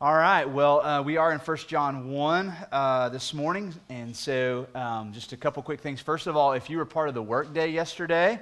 All right. Well, uh, we are in 1 John 1 uh, this morning. And so, um, just a couple quick things. First of all, if you were part of the workday yesterday,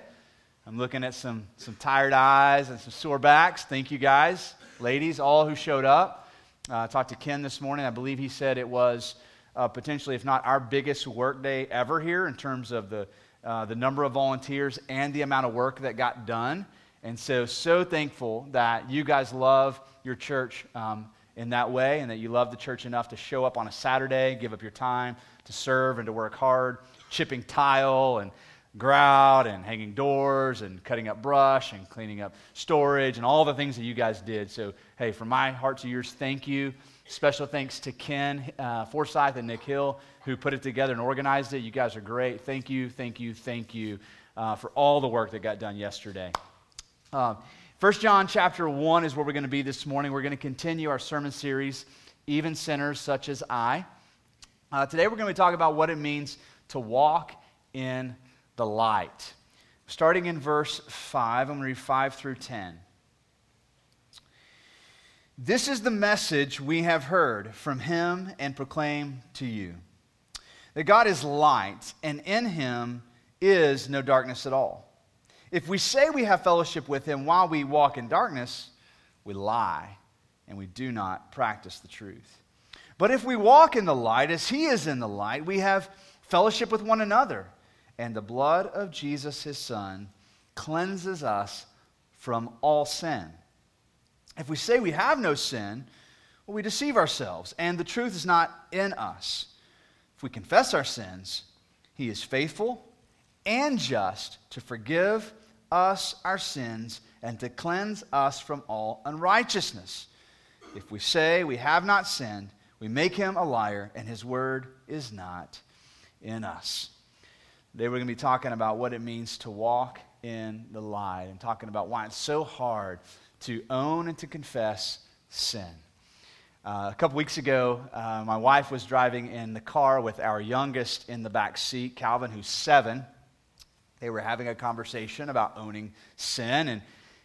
I'm looking at some, some tired eyes and some sore backs. Thank you guys, ladies, all who showed up. Uh, I talked to Ken this morning. I believe he said it was uh, potentially, if not our biggest workday ever here in terms of the, uh, the number of volunteers and the amount of work that got done. And so, so thankful that you guys love your church. Um, in that way and that you love the church enough to show up on a Saturday, give up your time to serve and to work hard, chipping tile and grout and hanging doors and cutting up brush and cleaning up storage and all the things that you guys did. So, hey, from my heart to yours, thank you. Special thanks to Ken uh, Forsyth and Nick Hill who put it together and organized it. You guys are great. Thank you, thank you, thank you uh, for all the work that got done yesterday. Uh, 1 John chapter 1 is where we're going to be this morning. We're going to continue our sermon series, Even Sinners Such as I. Uh, today we're going to talk about what it means to walk in the light. Starting in verse 5, I'm going to read 5 through 10. This is the message we have heard from him and proclaim to you that God is light, and in him is no darkness at all. If we say we have fellowship with him while we walk in darkness, we lie and we do not practice the truth. But if we walk in the light as he is in the light, we have fellowship with one another, and the blood of Jesus, his son, cleanses us from all sin. If we say we have no sin, well, we deceive ourselves, and the truth is not in us. If we confess our sins, he is faithful and just to forgive us our sins and to cleanse us from all unrighteousness. If we say we have not sinned, we make him a liar, and his word is not in us. Today we're going to be talking about what it means to walk in the light and talking about why it's so hard to own and to confess sin. Uh, a couple weeks ago, uh, my wife was driving in the car with our youngest in the back seat, Calvin, who's seven. They were having a conversation about owning sin, and,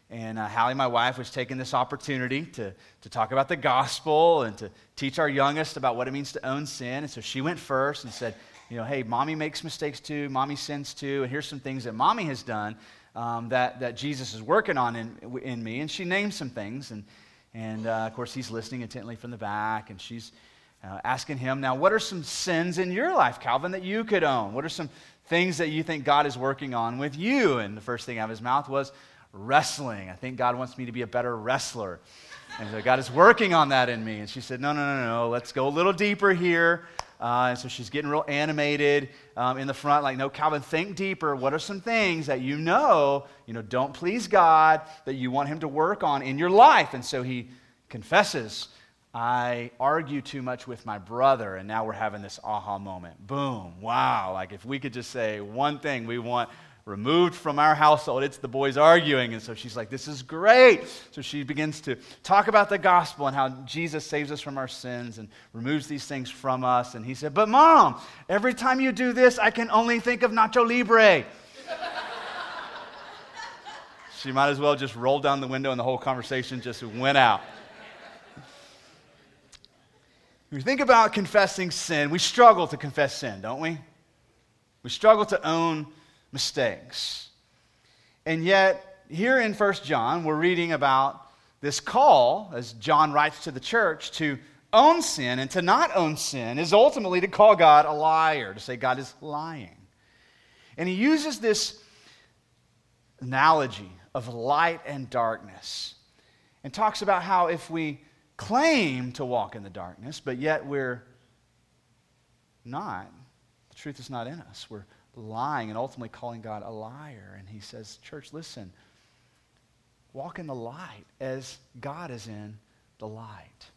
and uh, Hallie, my wife, was taking this opportunity to, to talk about the gospel and to teach our youngest about what it means to own sin. And so she went first and said, you know, hey, mommy makes mistakes too, mommy sins too, and here's some things that mommy has done um, that, that Jesus is working on in, in me. And she named some things, and, and uh, of course, he's listening intently from the back, and she's uh, asking him, now, what are some sins in your life, Calvin, that you could own? What are some things that you think God is working on with you. And the first thing out of his mouth was wrestling. I think God wants me to be a better wrestler. And so God is working on that in me. And she said, No, no, no, no, let's go a little deeper here. Uh, and so she's getting real animated um, in the front, like, no, Calvin, think deeper. What are some things that you know, you know, don't please God, that you want him to work on in your life? And so he confesses I argue too much with my brother, and now we're having this aha moment. Boom, wow. Like if we could just say one thing we want removed from our household, it's the boys arguing. And so she's like, This is great. So she begins to talk about the gospel and how Jesus saves us from our sins and removes these things from us. And he said, But mom, every time you do this, I can only think of Nacho Libre. she might as well just roll down the window and the whole conversation just went out. When we think about confessing sin, we struggle to confess sin, don't we? We struggle to own mistakes. And yet, here in 1 John, we're reading about this call, as John writes to the church, to own sin and to not own sin is ultimately to call God a liar, to say God is lying. And he uses this analogy of light and darkness and talks about how if we claim to walk in the darkness, but yet we're not. The truth is not in us. We're lying and ultimately calling God a liar. And he says, Church, listen, walk in the light as God is in the light.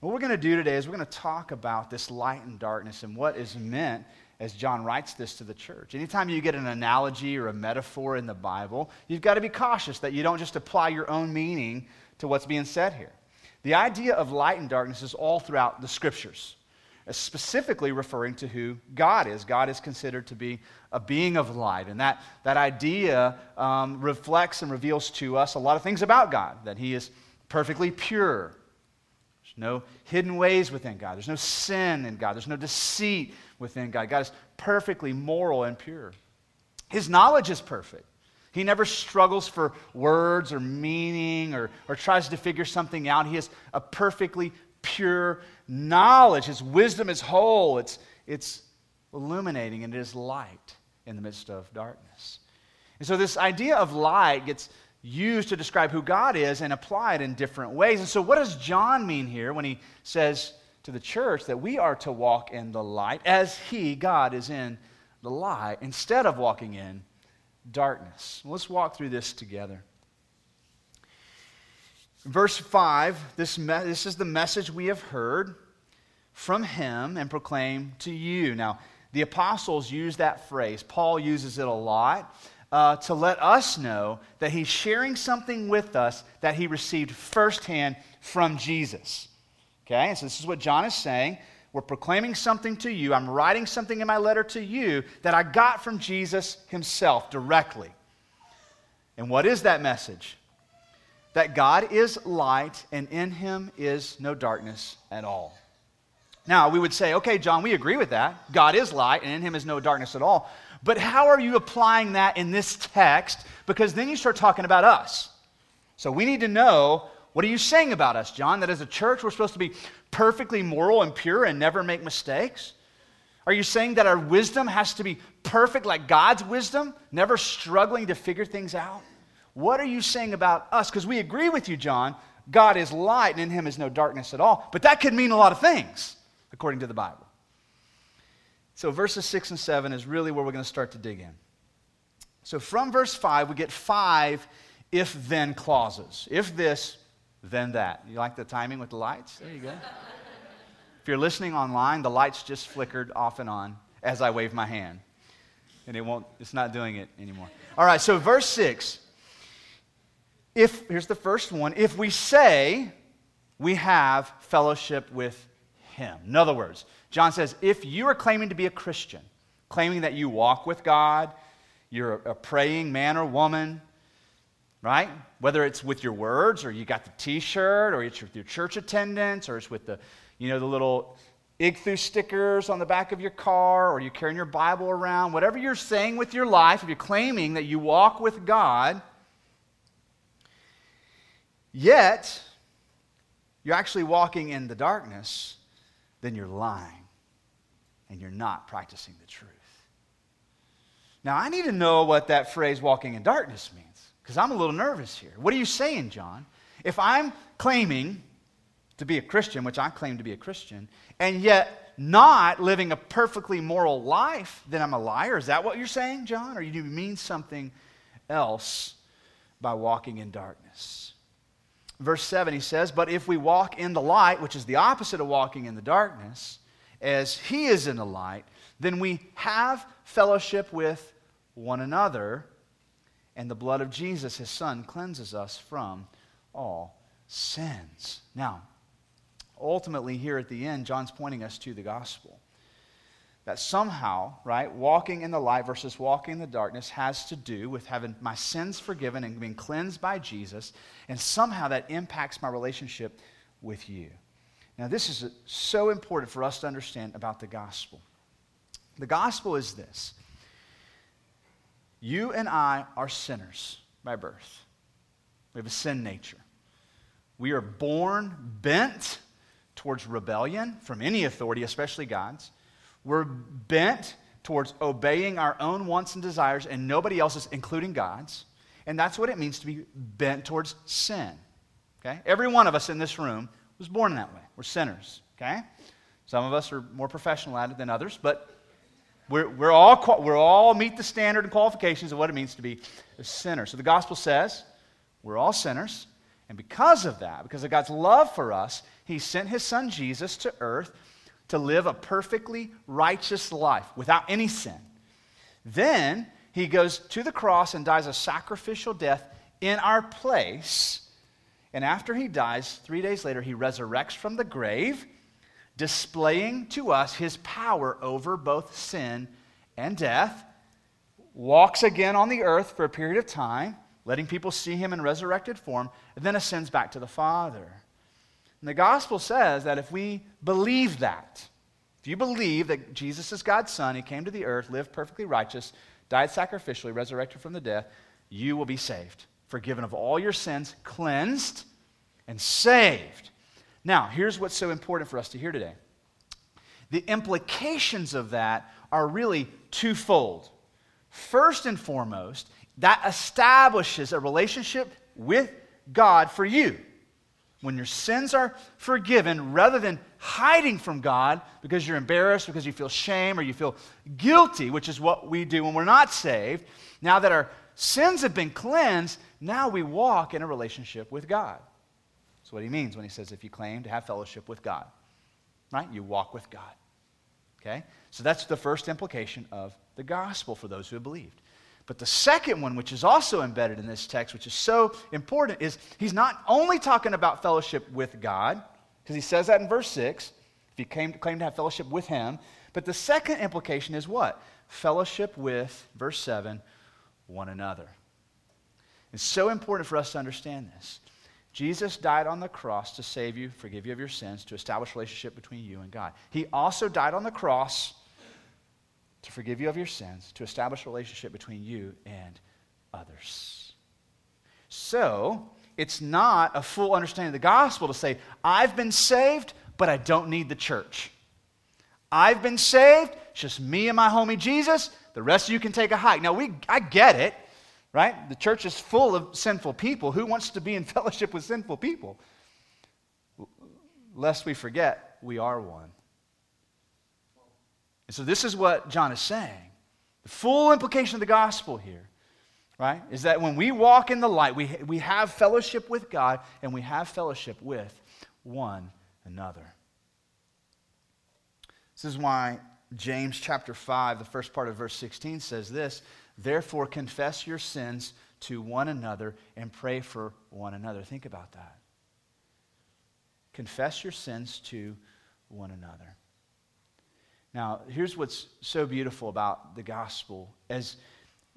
What we're going to do today is we're going to talk about this light and darkness and what is meant as John writes this to the church. Anytime you get an analogy or a metaphor in the Bible, you've got to be cautious that you don't just apply your own meaning to what's being said here. The idea of light and darkness is all throughout the scriptures, specifically referring to who God is. God is considered to be a being of light, and that, that idea um, reflects and reveals to us a lot of things about God that He is perfectly pure. There's no hidden ways within God. There's no sin in God. There's no deceit within God. God is perfectly moral and pure. His knowledge is perfect. He never struggles for words or meaning or, or tries to figure something out. He has a perfectly pure knowledge. His wisdom is whole, it's, it's illuminating, and it is light in the midst of darkness. And so, this idea of light gets used to describe who God is and applied in different ways. And so, what does John mean here when he says to the church that we are to walk in the light as He, God, is in the light instead of walking in darkness. Let's walk through this together. Verse 5 this, me- this is the message we have heard from him and proclaim to you. Now, the apostles use that phrase. Paul uses it a lot uh, to let us know that he's sharing something with us that he received firsthand from Jesus. Okay, and so this is what John is saying. We're proclaiming something to you. I'm writing something in my letter to you that I got from Jesus himself directly. And what is that message? That God is light and in him is no darkness at all. Now, we would say, okay, John, we agree with that. God is light and in him is no darkness at all. But how are you applying that in this text? Because then you start talking about us. So we need to know what are you saying about us, John? That as a church, we're supposed to be perfectly moral and pure and never make mistakes? Are you saying that our wisdom has to be perfect like God's wisdom, never struggling to figure things out? What are you saying about us? Because we agree with you, John. God is light and in him is no darkness at all. But that could mean a lot of things, according to the Bible. So, verses 6 and 7 is really where we're going to start to dig in. So, from verse 5, we get five if then clauses. If this, then that. You like the timing with the lights? There you go. if you're listening online, the lights just flickered off and on as I wave my hand. And it won't, it's not doing it anymore. All right, so verse 6. If, here's the first one. If we say we have fellowship with him. In other words, John says, if you are claiming to be a Christian, claiming that you walk with God, you're a praying man or woman, right? Whether it's with your words or you got the t-shirt or it's with your church attendance or it's with the, you know, the little IGTHU stickers on the back of your car or you're carrying your Bible around, whatever you're saying with your life, if you're claiming that you walk with God, yet you're actually walking in the darkness, then you're lying and you're not practicing the truth. Now, I need to know what that phrase walking in darkness means because I'm a little nervous here. What are you saying, John? If I'm claiming to be a Christian, which I claim to be a Christian, and yet not living a perfectly moral life, then I'm a liar. Is that what you're saying, John? Or do you mean something else by walking in darkness? Verse 7, he says, But if we walk in the light, which is the opposite of walking in the darkness, as he is in the light, then we have fellowship with one another and the blood of Jesus, his son, cleanses us from all sins. Now, ultimately, here at the end, John's pointing us to the gospel. That somehow, right, walking in the light versus walking in the darkness has to do with having my sins forgiven and being cleansed by Jesus, and somehow that impacts my relationship with you. Now, this is so important for us to understand about the gospel. The gospel is this you and I are sinners by birth. We have a sin nature. We are born bent towards rebellion from any authority, especially God's. We're bent towards obeying our own wants and desires and nobody else's, including God's. And that's what it means to be bent towards sin. Okay? Every one of us in this room was born that way. We're sinners. Okay? Some of us are more professional at it than others, but we're, we're, all, we're all meet the standard and qualifications of what it means to be a sinner. So the gospel says we're all sinners. And because of that, because of God's love for us, He sent His Son Jesus to earth to live a perfectly righteous life without any sin. Then He goes to the cross and dies a sacrificial death in our place. And after He dies, three days later, He resurrects from the grave displaying to us his power over both sin and death, walks again on the earth for a period of time, letting people see him in resurrected form, and then ascends back to the Father. And the gospel says that if we believe that, if you believe that Jesus is God's Son, He came to the earth, lived perfectly righteous, died sacrificially, resurrected from the death, you will be saved, forgiven of all your sins, cleansed, and saved. Now, here's what's so important for us to hear today. The implications of that are really twofold. First and foremost, that establishes a relationship with God for you. When your sins are forgiven, rather than hiding from God because you're embarrassed, because you feel shame, or you feel guilty, which is what we do when we're not saved, now that our sins have been cleansed, now we walk in a relationship with God. That's what he means when he says, if you claim to have fellowship with God, right? You walk with God. Okay? So that's the first implication of the gospel for those who have believed. But the second one, which is also embedded in this text, which is so important, is he's not only talking about fellowship with God, because he says that in verse 6, if you claim, claim to have fellowship with him, but the second implication is what? Fellowship with, verse 7, one another. It's so important for us to understand this. Jesus died on the cross to save you, forgive you of your sins, to establish relationship between you and God. He also died on the cross to forgive you of your sins, to establish a relationship between you and others. So, it's not a full understanding of the gospel to say, I've been saved, but I don't need the church. I've been saved, it's just me and my homie Jesus. The rest of you can take a hike. Now, we, I get it right? The church is full of sinful people. Who wants to be in fellowship with sinful people? Lest we forget, we are one. And so, this is what John is saying. The full implication of the gospel here, right, is that when we walk in the light, we, we have fellowship with God and we have fellowship with one another. This is why James chapter 5, the first part of verse 16 says this Therefore, confess your sins to one another and pray for one another. Think about that. Confess your sins to one another. Now, here's what's so beautiful about the gospel. As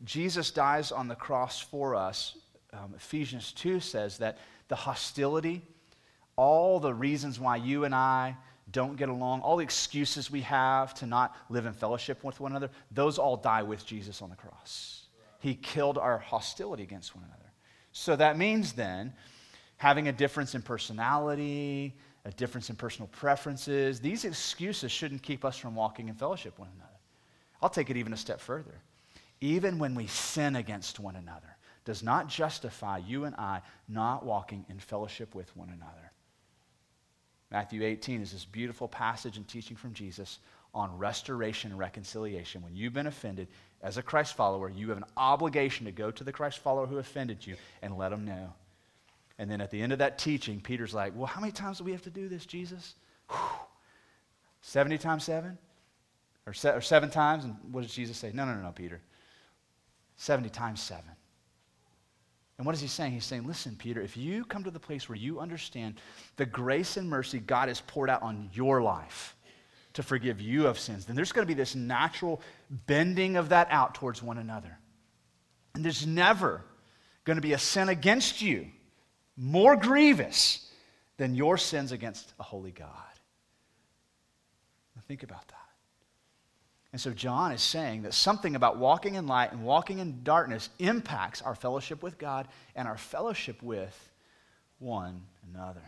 Jesus dies on the cross for us, um, Ephesians 2 says that the hostility, all the reasons why you and I don't get along, all the excuses we have to not live in fellowship with one another, those all die with Jesus on the cross. He killed our hostility against one another. So that means then having a difference in personality, a difference in personal preferences, these excuses shouldn't keep us from walking in fellowship with one another. I'll take it even a step further. Even when we sin against one another, does not justify you and I not walking in fellowship with one another. Matthew 18 is this beautiful passage and teaching from Jesus on restoration and reconciliation. When you've been offended as a Christ follower, you have an obligation to go to the Christ follower who offended you and let them know. And then at the end of that teaching, Peter's like, Well, how many times do we have to do this, Jesus? Whew. 70 times 7? Or, se- or seven times? And what does Jesus say? No, no, no, no, Peter. 70 times 7. And what is he saying? He's saying, listen, Peter, if you come to the place where you understand the grace and mercy God has poured out on your life to forgive you of sins, then there's going to be this natural bending of that out towards one another. And there's never going to be a sin against you more grievous than your sins against a holy God. Now think about that. And so John is saying that something about walking in light and walking in darkness impacts our fellowship with God and our fellowship with one another.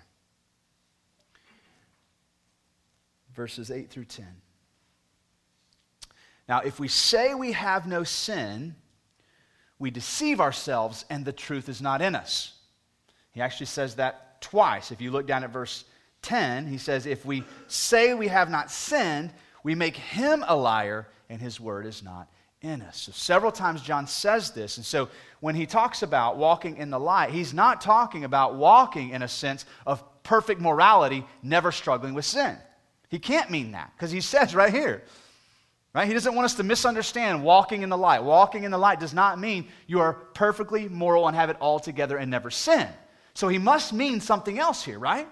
Verses 8 through 10. Now, if we say we have no sin, we deceive ourselves and the truth is not in us. He actually says that twice. If you look down at verse 10, he says, If we say we have not sinned, we make him a liar, and his word is not in us. So several times John says this. And so when he talks about walking in the light, he's not talking about walking in a sense of perfect morality, never struggling with sin. He can't mean that because he says right here, right? He doesn't want us to misunderstand walking in the light. Walking in the light does not mean you are perfectly moral and have it all together and never sin. So he must mean something else here, right?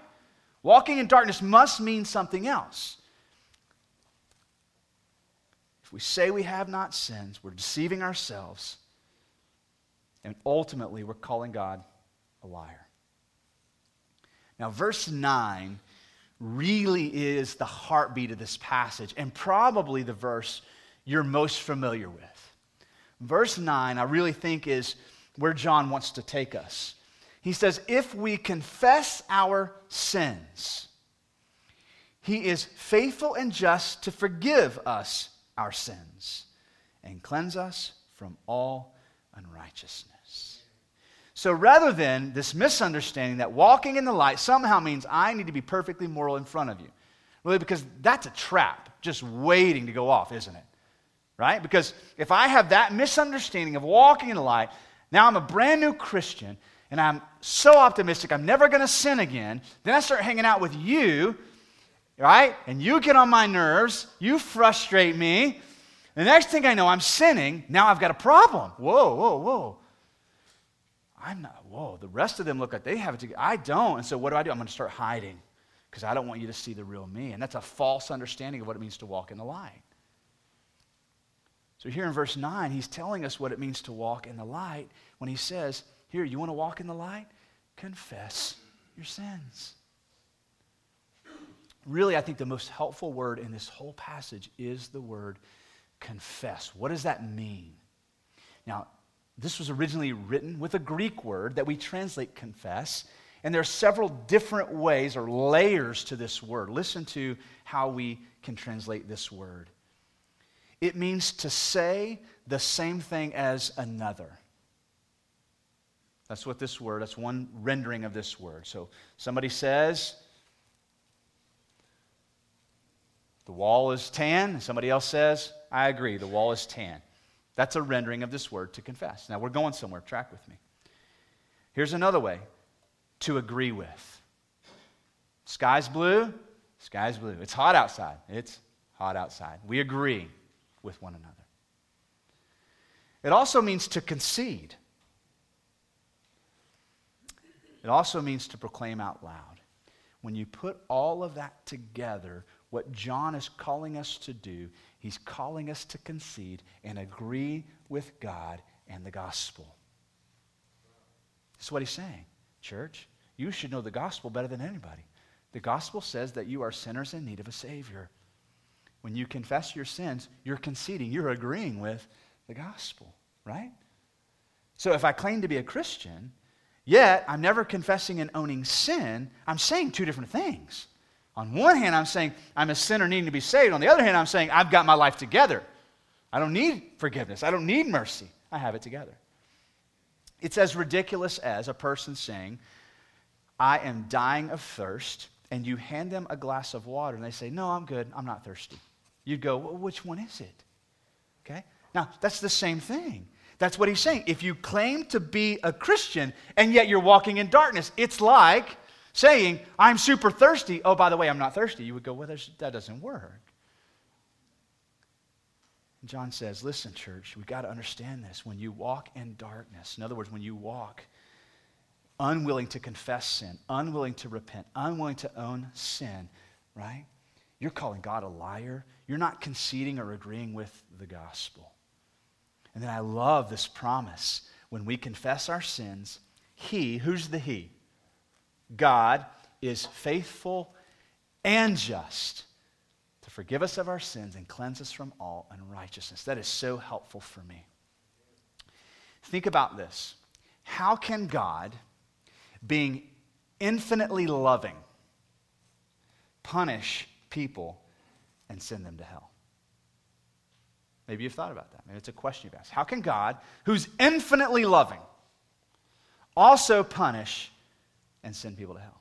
Walking in darkness must mean something else. If we say we have not sinned, we're deceiving ourselves, and ultimately we're calling God a liar. Now, verse 9 really is the heartbeat of this passage and probably the verse you're most familiar with. Verse 9, I really think, is where John wants to take us. He says, If we confess our sins, he is faithful and just to forgive us our sins and cleanse us from all unrighteousness. So rather than this misunderstanding that walking in the light somehow means I need to be perfectly moral in front of you, really, because that's a trap just waiting to go off, isn't it? Right? Because if I have that misunderstanding of walking in the light, now I'm a brand new Christian and I'm so optimistic I'm never going to sin again. Then I start hanging out with you, right? And you get on my nerves, you frustrate me. The next thing I know, I'm sinning. Now I've got a problem. Whoa, whoa, whoa. I'm not, whoa, the rest of them look like they have it together. I don't. And so what do I do? I'm going to start hiding because I don't want you to see the real me. And that's a false understanding of what it means to walk in the light. So here in verse 9, he's telling us what it means to walk in the light when he says, Here, you want to walk in the light? Confess your sins. Really, I think the most helpful word in this whole passage is the word confess. What does that mean? Now, this was originally written with a Greek word that we translate confess, and there are several different ways or layers to this word. Listen to how we can translate this word. It means to say the same thing as another. That's what this word, that's one rendering of this word. So somebody says, the wall is tan, somebody else says, I agree, the wall is tan. That's a rendering of this word to confess. Now we're going somewhere, track with me. Here's another way to agree with. Sky's blue, sky's blue. It's hot outside. It's hot outside. We agree with one another. It also means to concede. It also means to proclaim out loud. When you put all of that together, what John is calling us to do, he's calling us to concede and agree with God and the gospel. That's what he's saying. Church, you should know the gospel better than anybody. The gospel says that you are sinners in need of a Savior. When you confess your sins, you're conceding, you're agreeing with the gospel, right? So if I claim to be a Christian, yet I'm never confessing and owning sin, I'm saying two different things. On one hand, I'm saying I'm a sinner needing to be saved. On the other hand, I'm saying I've got my life together. I don't need forgiveness. I don't need mercy. I have it together. It's as ridiculous as a person saying, I am dying of thirst, and you hand them a glass of water, and they say, No, I'm good. I'm not thirsty. You'd go, well, Which one is it? Okay? Now, that's the same thing. That's what he's saying. If you claim to be a Christian and yet you're walking in darkness, it's like saying, I'm super thirsty. Oh, by the way, I'm not thirsty. You would go, well, that doesn't work. John says, listen, church, we've got to understand this. When you walk in darkness, in other words, when you walk unwilling to confess sin, unwilling to repent, unwilling to own sin, right? You're calling God a liar. You're not conceding or agreeing with the gospel. And then I love this promise. When we confess our sins, He, who's the He? God is faithful and just to forgive us of our sins and cleanse us from all unrighteousness. That is so helpful for me. Think about this. How can God, being infinitely loving, punish people and send them to hell? Maybe you've thought about that. Maybe it's a question you've asked. How can God, who's infinitely loving, also punish and send people to hell.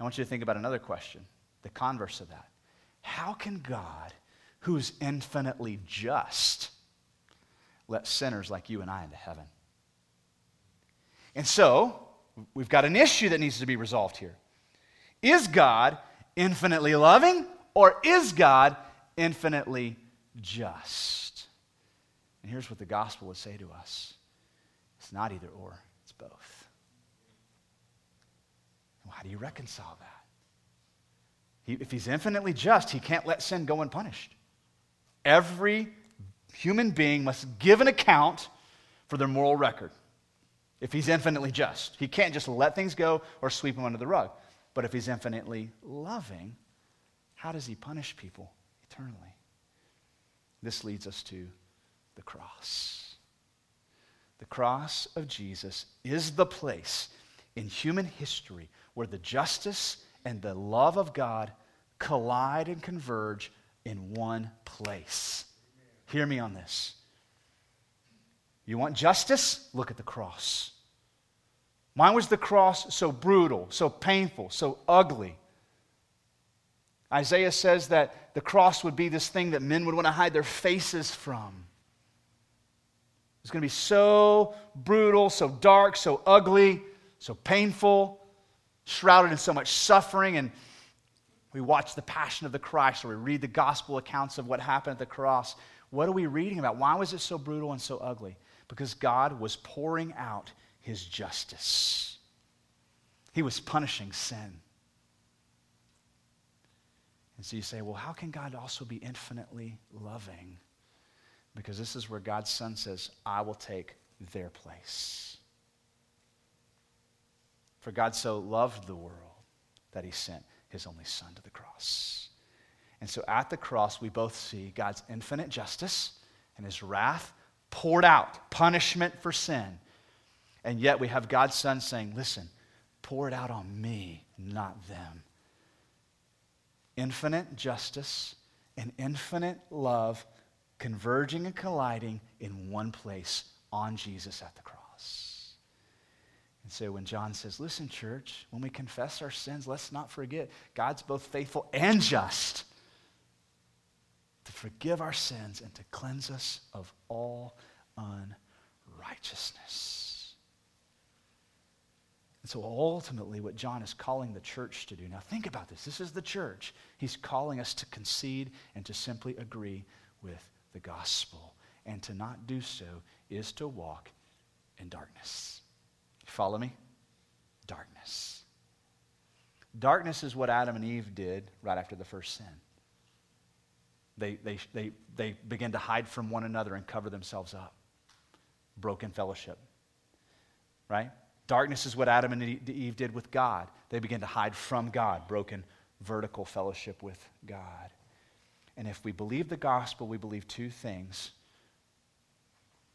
I want you to think about another question, the converse of that. How can God, who's infinitely just, let sinners like you and I into heaven? And so, we've got an issue that needs to be resolved here. Is God infinitely loving or is God infinitely just? And here's what the gospel would say to us it's not either or, it's both. How do you reconcile that? He, if he's infinitely just, he can't let sin go unpunished. Every human being must give an account for their moral record if he's infinitely just. He can't just let things go or sweep them under the rug. But if he's infinitely loving, how does he punish people eternally? This leads us to the cross. The cross of Jesus is the place in human history where the justice and the love of God collide and converge in one place. Hear me on this. You want justice? Look at the cross. Why was the cross so brutal, so painful, so ugly? Isaiah says that the cross would be this thing that men would want to hide their faces from. It's going to be so brutal, so dark, so ugly, so painful, shrouded in so much suffering. And we watch the Passion of the Christ or we read the gospel accounts of what happened at the cross. What are we reading about? Why was it so brutal and so ugly? Because God was pouring out his justice, he was punishing sin. And so you say, well, how can God also be infinitely loving? Because this is where God's Son says, I will take their place. For God so loved the world that he sent his only Son to the cross. And so at the cross, we both see God's infinite justice and his wrath poured out, punishment for sin. And yet we have God's Son saying, Listen, pour it out on me, not them. Infinite justice and infinite love converging and colliding in one place on Jesus at the cross. And so when John says, Listen, church, when we confess our sins, let's not forget God's both faithful and just to forgive our sins and to cleanse us of all unrighteousness. And so ultimately, what John is calling the church to do now, think about this. This is the church. He's calling us to concede and to simply agree with the gospel. And to not do so is to walk in darkness. Follow me? Darkness. Darkness is what Adam and Eve did right after the first sin. They, they, they, they begin to hide from one another and cover themselves up. Broken fellowship. Right? Darkness is what Adam and Eve did with God. They began to hide from God, broken vertical fellowship with God. And if we believe the gospel, we believe two things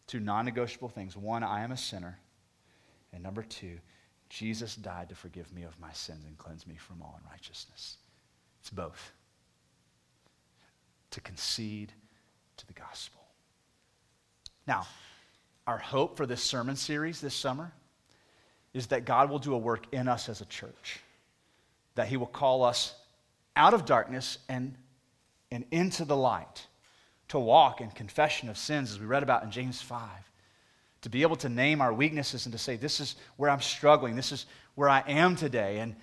two non negotiable things. One, I am a sinner. And number two, Jesus died to forgive me of my sins and cleanse me from all unrighteousness. It's both. To concede to the gospel. Now, our hope for this sermon series this summer is that God will do a work in us as a church, that He will call us out of darkness and, and into the light, to walk in confession of sins, as we read about in James 5, to be able to name our weaknesses and to say, This is where I'm struggling, this is where I am today. And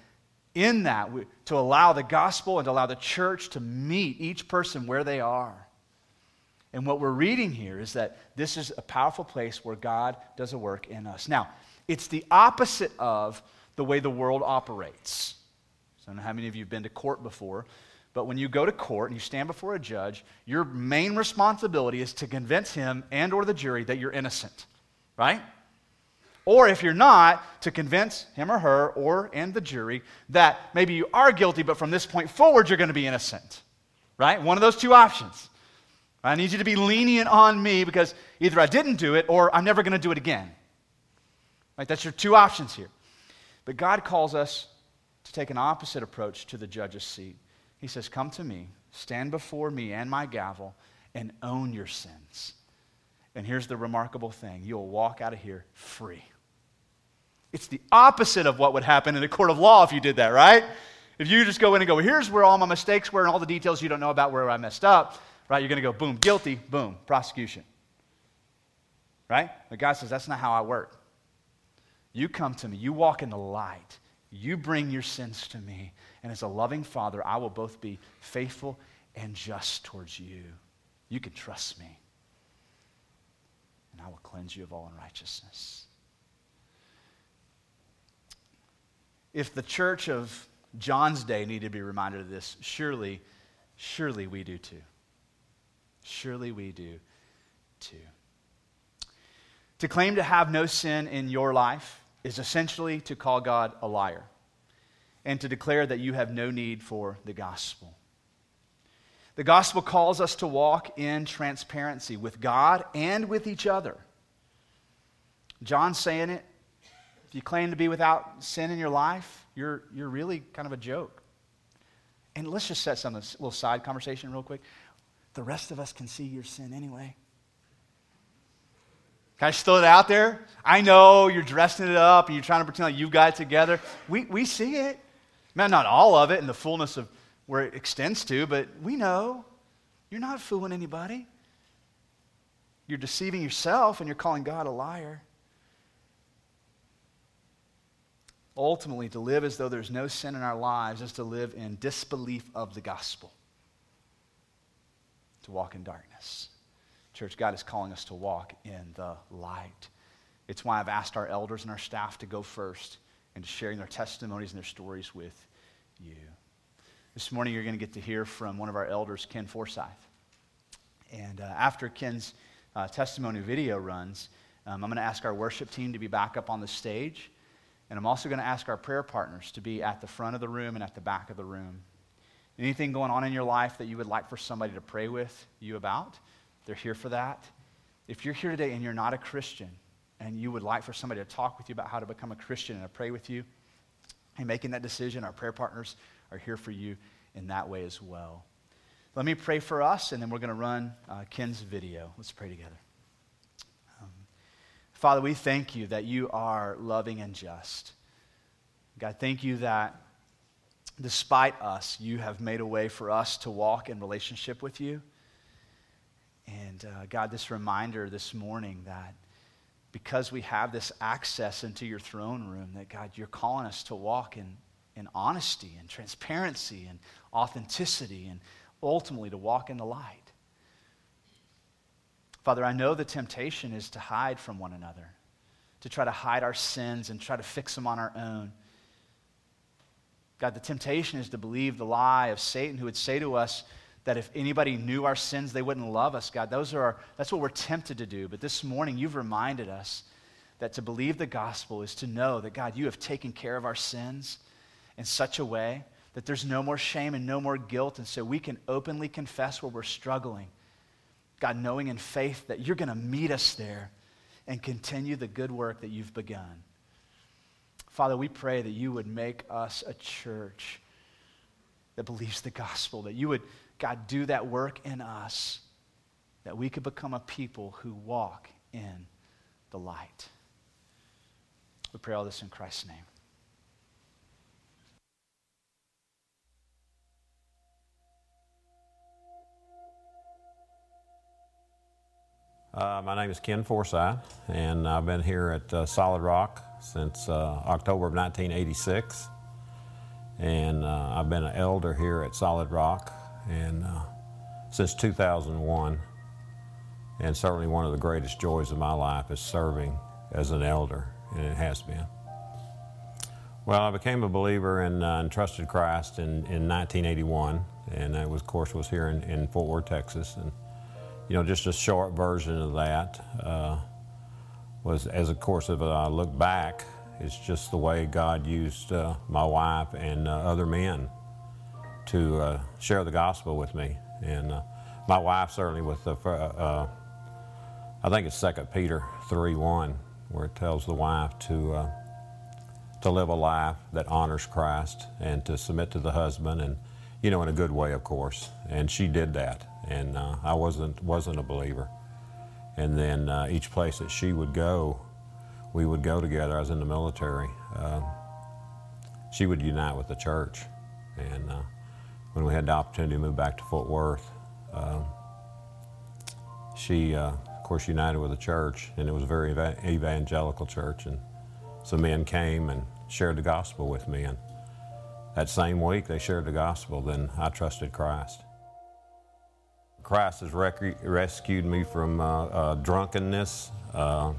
in that, we, to allow the gospel and to allow the church to meet each person where they are. And what we're reading here is that this is a powerful place where God does a work in us. Now, it's the opposite of the way the world operates. So I don't know how many of you have been to court before, but when you go to court and you stand before a judge, your main responsibility is to convince him and or the jury that you're innocent, right? Or if you're not, to convince him or her or and the jury that maybe you are guilty, but from this point forward you're going to be innocent. Right? One of those two options. I need you to be lenient on me because either I didn't do it or I'm never going to do it again. Right? That's your two options here. But God calls us to take an opposite approach to the judge's seat. He says, Come to me, stand before me and my gavel, and own your sins. And here's the remarkable thing you'll walk out of here free. It's the opposite of what would happen in a court of law if you did that, right? If you just go in and go, here's where all my mistakes were and all the details you don't know about where I messed up, right? You're going to go, boom, guilty, boom, prosecution. Right? But God says, that's not how I work. You come to me, you walk in the light, you bring your sins to me, and as a loving father, I will both be faithful and just towards you. You can trust me, I will cleanse you of all unrighteousness. If the church of John's day needed to be reminded of this, surely, surely we do too. Surely we do too. To claim to have no sin in your life is essentially to call God a liar. and to declare that you have no need for the gospel. The gospel calls us to walk in transparency with God and with each other. John's saying it. If you claim to be without sin in your life, you're, you're really kind of a joke. And let's just set some little side conversation real quick. The rest of us can see your sin anyway. Can I just throw it out there? I know you're dressing it up and you're trying to pretend like you've got it together. We, we see it. Man, not all of it in the fullness of where it extends to, but we know you're not fooling anybody. You're deceiving yourself and you're calling God a liar. Ultimately, to live as though there's no sin in our lives is to live in disbelief of the gospel, to walk in darkness. Church, God is calling us to walk in the light. It's why I've asked our elders and our staff to go first and to sharing their testimonies and their stories with you. This morning, you're going to get to hear from one of our elders, Ken Forsyth. And uh, after Ken's uh, testimony video runs, um, I'm going to ask our worship team to be back up on the stage. And I'm also going to ask our prayer partners to be at the front of the room and at the back of the room. Anything going on in your life that you would like for somebody to pray with you about, they're here for that. If you're here today and you're not a Christian and you would like for somebody to talk with you about how to become a Christian and to pray with you and making that decision, our prayer partners are here for you in that way as well. Let me pray for us, and then we're going to run uh, Ken's video. Let's pray together. Um, Father, we thank you that you are loving and just. God, thank you that despite us, you have made a way for us to walk in relationship with you. And uh, God, this reminder this morning that because we have this access into your throne room, that God, you're calling us to walk in in honesty and transparency and authenticity and ultimately to walk in the light. Father, I know the temptation is to hide from one another, to try to hide our sins and try to fix them on our own. God, the temptation is to believe the lie of Satan who would say to us that if anybody knew our sins, they wouldn't love us, God. Those are our, that's what we're tempted to do. But this morning, you've reminded us that to believe the gospel is to know that, God, you have taken care of our sins in such a way that there's no more shame and no more guilt. And so we can openly confess where we're struggling. God, knowing in faith that you're going to meet us there and continue the good work that you've begun. Father, we pray that you would make us a church that believes the gospel, that you would, God, do that work in us, that we could become a people who walk in the light. We pray all this in Christ's name. Uh, my name is Ken Forsyth, and I've been here at uh, Solid Rock since uh, October of 1986. And uh, I've been an elder here at Solid Rock and uh, since 2001. And certainly one of the greatest joys of my life is serving as an elder, and it has been. Well, I became a believer and, uh, and trusted Christ in, in 1981, and I was, of course, was here in, in Fort Worth, Texas. And you know, just a short version of that uh, was, as of course, if I look back, it's just the way God used uh, my wife and uh, other men to uh, share the gospel with me. And uh, my wife certainly with the, uh, I think it's Second Peter 3 1, where it tells the wife to, to live a life that honors Christ and to submit to the husband and, you know, in a good way, of course. And she did that and uh, I wasn't wasn't a believer. And then uh, each place that she would go, we would go together. I was in the military. Uh, she would unite with the church, and uh, when we had the opportunity to move back to Fort Worth, um, she, uh, of course, united with the church, and it was a very evangelical church. And some men came and shared the gospel with me, and that same week they shared the gospel. Then I trusted Christ. Christ has rec- rescued me from uh, uh, drunkenness, uh,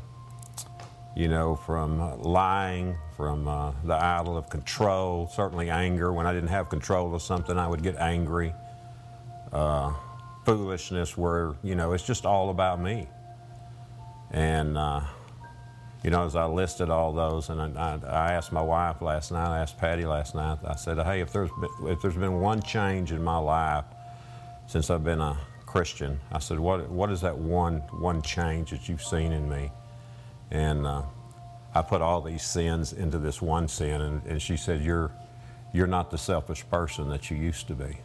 you know, from lying, from uh, the idol of control, certainly anger. When I didn't have control of something, I would get angry. Uh, foolishness, where, you know, it's just all about me. And, you you know, as I listed all those, and I, I, asked my wife last night, I asked Patty last night, I said, hey, if there's been, if there's been one change in my life since I've been a Christian, I said, what what is that one one change that you've seen in me? And uh, I put all these sins into this one sin, and, and she said, you're you're not the selfish person that you used to be.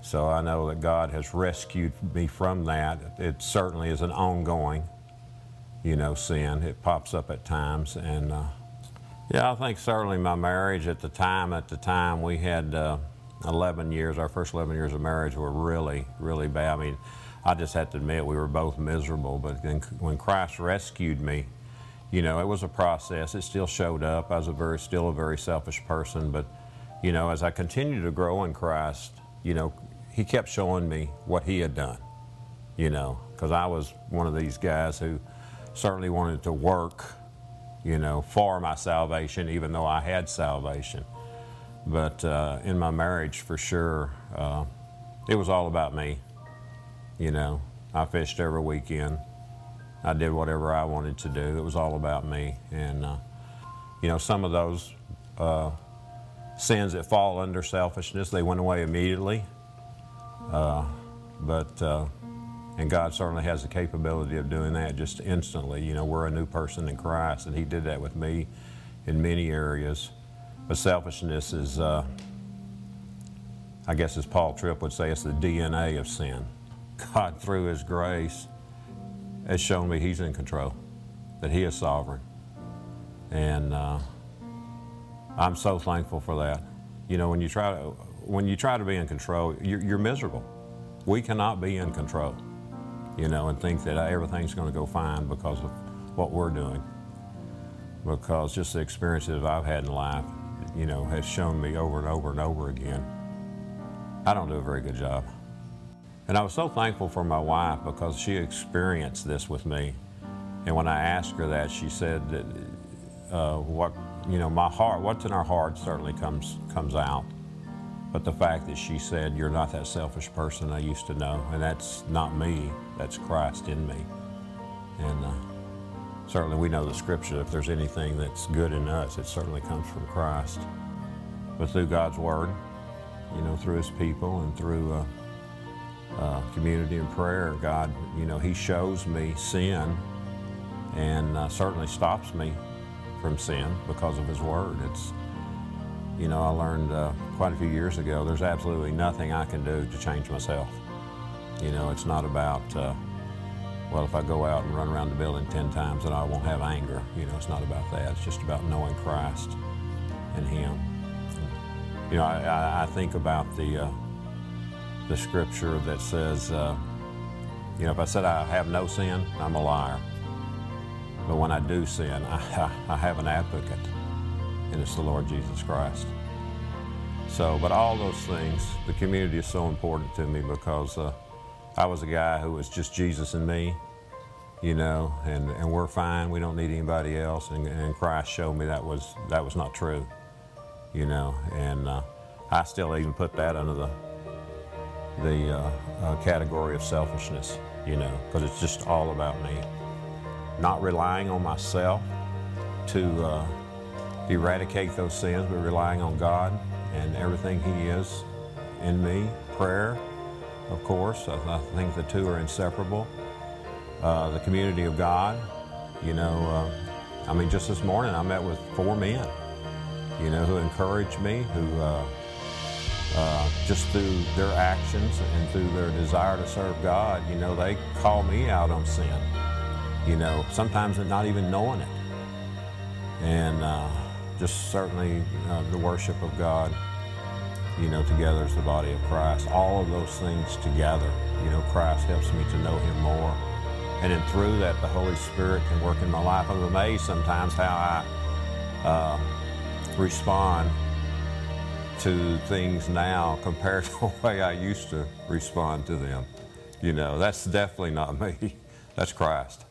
So I know that God has rescued me from that. It certainly is an ongoing, you know, sin. It pops up at times, and uh, yeah, I think certainly my marriage at the time. At the time, we had uh, 11 years. Our first 11 years of marriage were really, really bad. I mean, I just have to admit we were both miserable. But then when Christ rescued me, you know, it was a process. It still showed up. I was a very, still a very selfish person, but you know, as I continued to grow in Christ, you know, he kept showing me what he had done, you know, because I was one of these guys who certainly wanted to work, you know, for my salvation, even though I had salvation. But uh, in my marriage, for sure, uh, it was all about me. You know, I fished every weekend. I did whatever I wanted to do. It was all about me. And, uh, you know, some of those uh, sins that fall under selfishness, they went away immediately. Uh, but, uh, and God certainly has the capability of doing that just instantly. You know, we're a new person in Christ, and He did that with me in many areas. But selfishness is, uh, I guess, as Paul Tripp would say, it's the DNA of sin. God, through His grace, has shown me He's in control, that He is sovereign. And uh, I'm so thankful for that. You know, when you try to, when you try to be in control, you're, you're miserable. We cannot be in control, you know, and think that everything's going to go fine because of what we're doing. Because just the experiences I've had in life, you know, has shown me over and over and over again, I don't do a very good job. And I was so thankful for my wife because she experienced this with me. And when I asked her that, she said that uh, what you know, my heart, what's in our heart certainly comes comes out. But the fact that she said, You're not that selfish person I used to know, and that's not me, that's Christ in me. And uh, certainly we know the scripture, if there's anything that's good in us, it certainly comes from Christ. But through God's Word, you know, through His people and through uh, uh, community and prayer, God, you know, He shows me sin and uh, certainly stops me from sin because of His Word. It's you know, I learned uh, quite a few years ago there's absolutely nothing I can do to change myself. You know, it's not about, uh, well, if I go out and run around the building 10 times, then I won't have anger. You know, it's not about that. It's just about knowing Christ and Him. You know, I, I think about the, uh, the scripture that says, uh, you know, if I said I have no sin, I'm a liar. But when I do sin, I, I have an advocate and it's the Lord Jesus Christ. So, but all those things, the community is so important to me because uh, I was a guy who was just Jesus and me, you know, and, and we're fine. We don't need anybody else. And, and Christ showed me that was that was not true, you know. And uh, I still even put that under the the uh, uh category of selfishness, you know, because it's just all about me, not relying on myself to uh, eradicate those sins by relying on God and everything He is in me. Prayer, of course, I, I think the two are inseparable. Uh, the community of God, you know, uh, I mean, just this morning I met with four men, you know, who encouraged me, who uh, uh just through their actions and through their desire to serve God, you know, they call me out on sin, you know, sometimes not even knowing it. And, uh, just certainly uh, the worship of God, you know, together as the body of Christ. All of those things together, you know, Christ helps me to know Him more. And then through that, the Holy Spirit can work in my life. I'm amazed sometimes how I uh, respond to things now compared to the way I used to respond to them. You know, that's definitely not me. That's Christ.